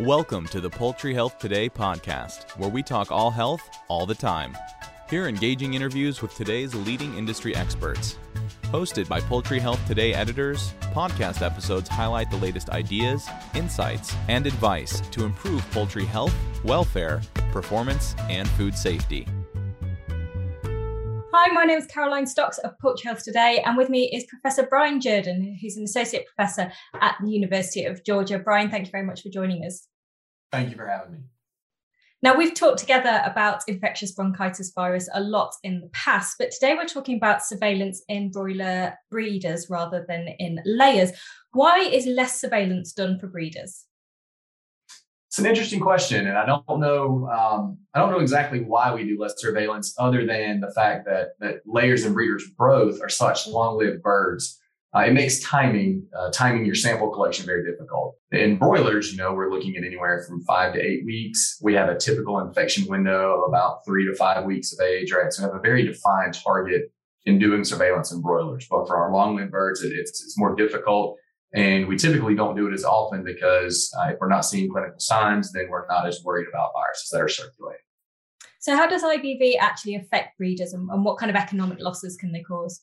Welcome to the Poultry Health Today podcast, where we talk all health all the time. Hear engaging interviews with today's leading industry experts. Hosted by Poultry Health Today editors, podcast episodes highlight the latest ideas, insights, and advice to improve poultry health, welfare, performance, and food safety. Hi, my name is Caroline Stocks of Poultry Health Today, and with me is Professor Brian Jordan, who's an associate professor at the University of Georgia. Brian, thank you very much for joining us. Thank you for having me. Now, we've talked together about infectious bronchitis virus a lot in the past, but today we're talking about surveillance in broiler breeders rather than in layers. Why is less surveillance done for breeders? It's an interesting question, and I don't know. Um, I don't know exactly why we do less surveillance, other than the fact that that layers and breeders both are such long-lived birds. Uh, it makes timing uh, timing your sample collection very difficult. In broilers, you know, we're looking at anywhere from five to eight weeks. We have a typical infection window of about three to five weeks of age, right? So we have a very defined target in doing surveillance in broilers. But for our long-lived birds, it, it's it's more difficult. And we typically don't do it as often because uh, if we're not seeing clinical signs, then we're not as worried about viruses that are circulating. So, how does IBV actually affect breeders and, and what kind of economic losses can they cause?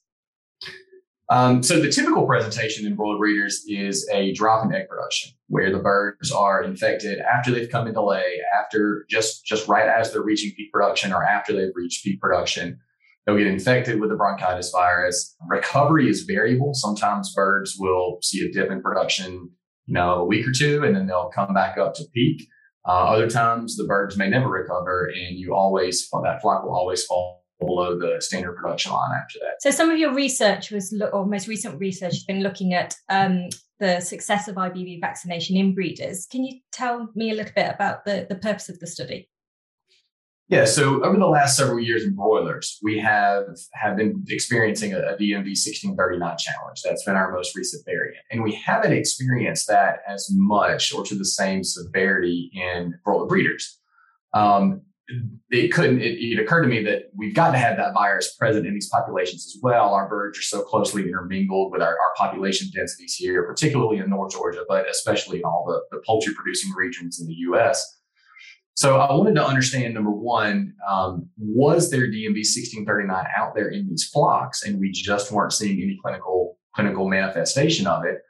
Um, so, the typical presentation in broiler breeders is a drop in egg production where the birds are infected after they've come into lay, after just, just right as they're reaching peak production or after they've reached peak production. They'll get infected with the bronchitis virus. Recovery is variable. Sometimes birds will see a dip in production, you know, a week or two, and then they'll come back up to peak. Uh, other times, the birds may never recover, and you always that flock will always fall below the standard production line after that. So, some of your research was, or most recent research, has been looking at um, the success of IBV vaccination in breeders. Can you tell me a little bit about the, the purpose of the study? Yeah, so over the last several years in broilers, we have have been experiencing a, a DMV 1639 challenge. That's been our most recent variant, and we haven't experienced that as much or to the same severity in broiler breeders. Um, it couldn't. It, it, occurred to me that we've got to have that virus present in these populations as well. Our birds are so closely intermingled with our, our population densities here, particularly in North Georgia, but especially in all the, the poultry producing regions in the U.S. So I wanted to understand number one, um, was there DMV 1639 out there in these flocks, and we just weren't seeing any clinical clinical manifestation of it?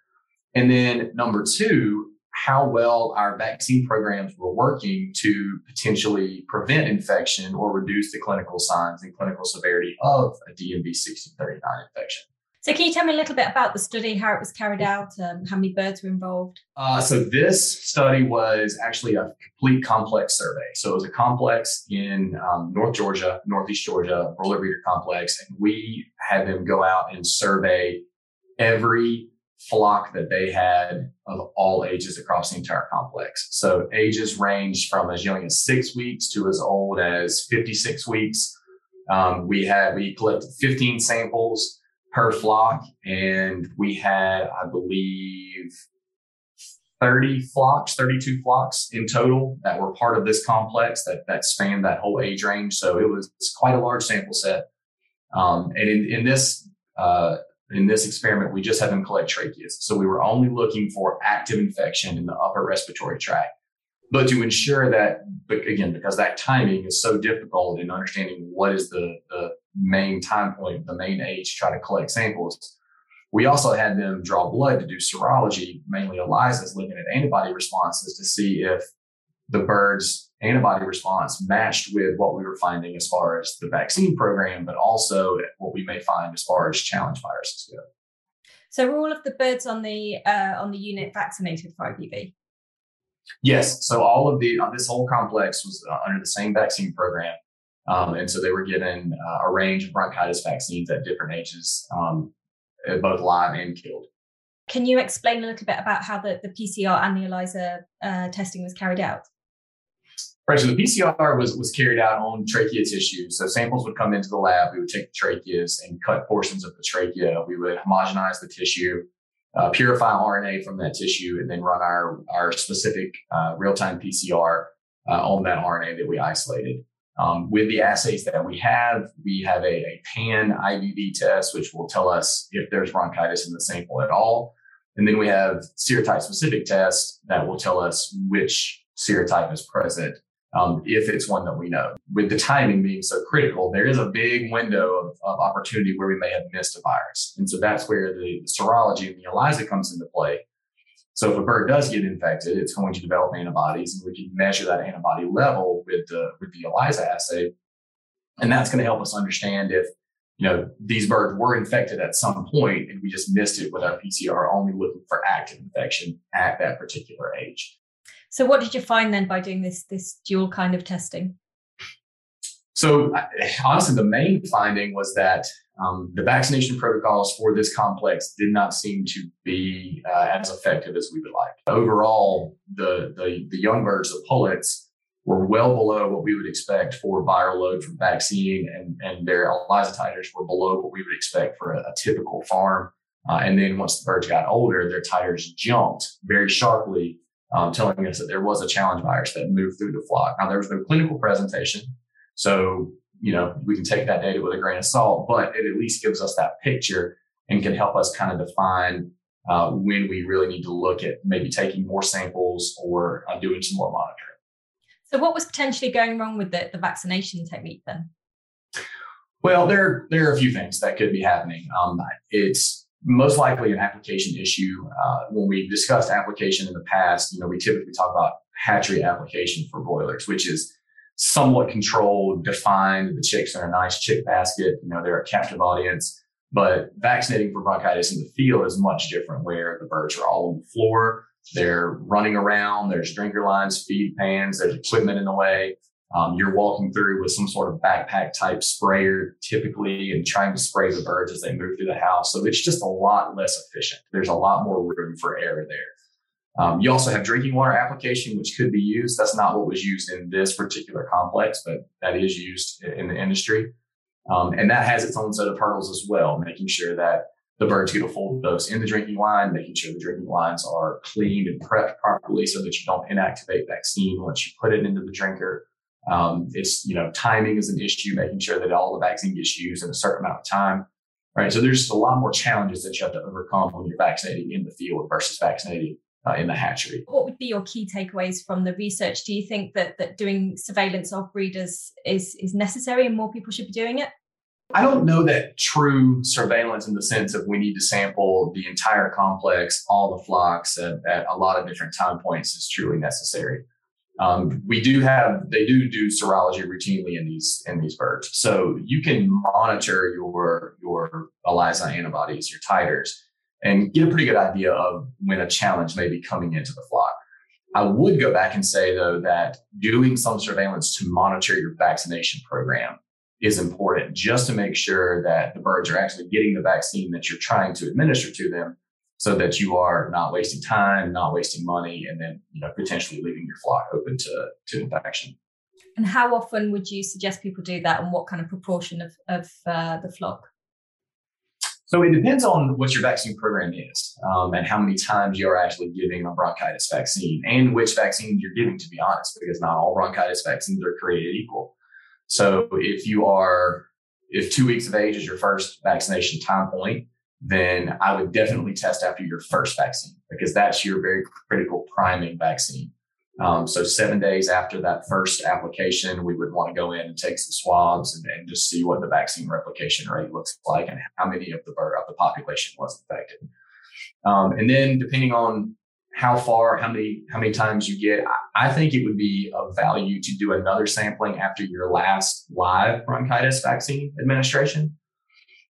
And then number two, how well our vaccine programs were working to potentially prevent infection or reduce the clinical signs and clinical severity of a DMV 1639 infection. So, can you tell me a little bit about the study, how it was carried out, um, how many birds were involved? Uh, so, this study was actually a complete complex survey. So, it was a complex in um, North Georgia, Northeast Georgia, broiler breeder complex, and we had them go out and survey every flock that they had of all ages across the entire complex. So, ages ranged from as young as six weeks to as old as 56 weeks. Um, we had we collected 15 samples per flock. And we had, I believe, 30 flocks, 32 flocks in total that were part of this complex that, that spanned that whole age range. So it was quite a large sample set. Um, and in, in this, uh, in this experiment, we just had them collect tracheas. So we were only looking for active infection in the upper respiratory tract. But to ensure that, again, because that timing is so difficult in understanding what is the, the main time point, the main age, try to collect samples. We also had them draw blood to do serology, mainly ELISAs, looking at antibody responses to see if the bird's antibody response matched with what we were finding as far as the vaccine program, but also what we may find as far as challenge viruses go. So, were all of the birds on the uh, on the unit vaccinated for IBV? Yes. So all of the uh, this whole complex was uh, under the same vaccine program. Um, and so they were given uh, a range of bronchitis vaccines at different ages, um, both live and killed. Can you explain a little bit about how the, the PCR and the ELISA uh, testing was carried out? Right. So the PCR was, was carried out on trachea tissue. So samples would come into the lab. We would take the tracheas and cut portions of the trachea. We would homogenize the tissue, uh, purify RNA from that tissue, and then run our, our specific uh, real time PCR uh, on that RNA that we isolated. Um, with the assays that we have, we have a, a, pan IBV test, which will tell us if there's bronchitis in the sample at all. And then we have serotype specific tests that will tell us which serotype is present um, if it's one that we know. With the timing being so critical, there is a big window of, of opportunity where we may have missed a virus. And so that's where the, the serology and the ELISA comes into play. So if a bird does get infected, it's going to develop antibodies, and we can measure that antibody level with the with the ELISA assay, and that's going to help us understand if you know these birds were infected at some point and we just missed it with our PCR, only looking for active infection at that particular age. So, what did you find then by doing this this dual kind of testing? So, honestly, the main finding was that um, the vaccination protocols for this complex did not seem to be uh, as effective as we would like. Overall, the, the, the young birds, the pullets, were well below what we would expect for viral load from vaccine, and, and their ELISA titers were below what we would expect for a, a typical farm. Uh, and then once the birds got older, their titers jumped very sharply um, telling us that there was a challenge virus that moved through the flock. Now, there was no clinical presentation. So, you know, we can take that data with a grain of salt, but it at least gives us that picture and can help us kind of define uh, when we really need to look at maybe taking more samples or uh, doing some more monitoring. So, what was potentially going wrong with the, the vaccination technique then? Well, there there are a few things that could be happening. Um, it's most likely an application issue. Uh, when we discussed application in the past, you know, we typically talk about hatchery application for broilers, which is somewhat controlled, defined. The chicks are in a nice chick basket. You know, they're a captive audience. But vaccinating for bronchitis in the field is much different, where the birds are all on the floor. They're running around. There's drinker lines, feed pans. There's equipment in the way. Um, you're walking through with some sort of backpack type sprayer typically and trying to spray the birds as they move through the house. So it's just a lot less efficient. There's a lot more room for error there. Um, you also have drinking water application, which could be used. That's not what was used in this particular complex, but that is used in the industry. Um, and that has its own set of hurdles as well, making sure that the birds get a full dose in the drinking line, making sure the drinking lines are cleaned and prepped properly so that you don't inactivate vaccine once you put it into the drinker. Um, it's, you know, timing is an issue, making sure that all the vaccine gets used in a certain amount of time. Right. So there's just a lot more challenges that you have to overcome when you're vaccinating in the field versus vaccinating uh, in the hatchery. What would be your key takeaways from the research? Do you think that that doing surveillance of breeders is is necessary and more people should be doing it? I don't know that true surveillance in the sense of we need to sample the entire complex, all the flocks at, at a lot of different time points is truly necessary. Um, we do have they do do serology routinely in these in these birds, so you can monitor your your ELISA antibodies, your titers, and get a pretty good idea of when a challenge may be coming into the flock. I would go back and say though that doing some surveillance to monitor your vaccination program is important, just to make sure that the birds are actually getting the vaccine that you're trying to administer to them so that you are not wasting time, not wasting money, and then you know potentially leaving your flock open to to infection. And how often would you suggest people do that, and what kind of proportion of of uh, the flock? So it depends on what your vaccine program is, um, and how many times you are actually giving a bronchitis vaccine, and which vaccine you're giving. To be honest, because not all bronchitis vaccines are created equal. So if you are if two weeks of age is your first vaccination time point, then I would definitely test after your first vaccine because that's your very critical priming vaccine. Um, so seven days after that first application, we would want to go in and take some swabs and, and, just see what the vaccine replication rate looks like and how many of the of the population was infected. Um, and then depending on how far, how many, how many times you get, I, I think it would be of value to do another sampling after your last live bronchitis vaccine administration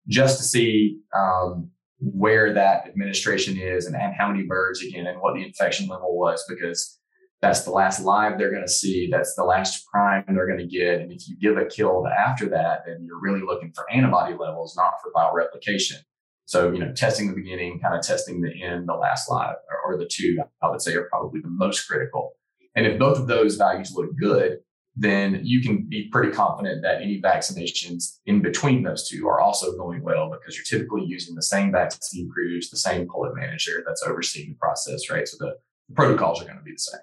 just to see um, where that administration is and, and how many birds again and what the infection level was because that's the last live they're going to see that's the last prime they're going to get and if you give a kill after that then you're really looking for antibody levels not for viral replication so you know testing the beginning kind of testing the end the last live or, or the two i would say are probably the most critical. And if both of those values look good then you can be pretty confident that any vaccinations in between those two are also going well because you're typically using the same vaccine crews, the same pullet manager that's overseeing the process, right? So the, the protocols are going to be the same.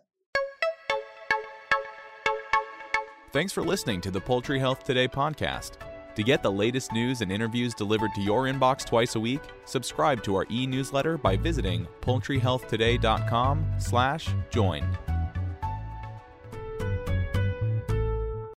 Thanks for listening to the Poultry Health Today podcast. To get the latest news and interviews delivered to your inbox twice a week, subscribe to our e-newsletter by visiting poultryhealthtoday.com/join.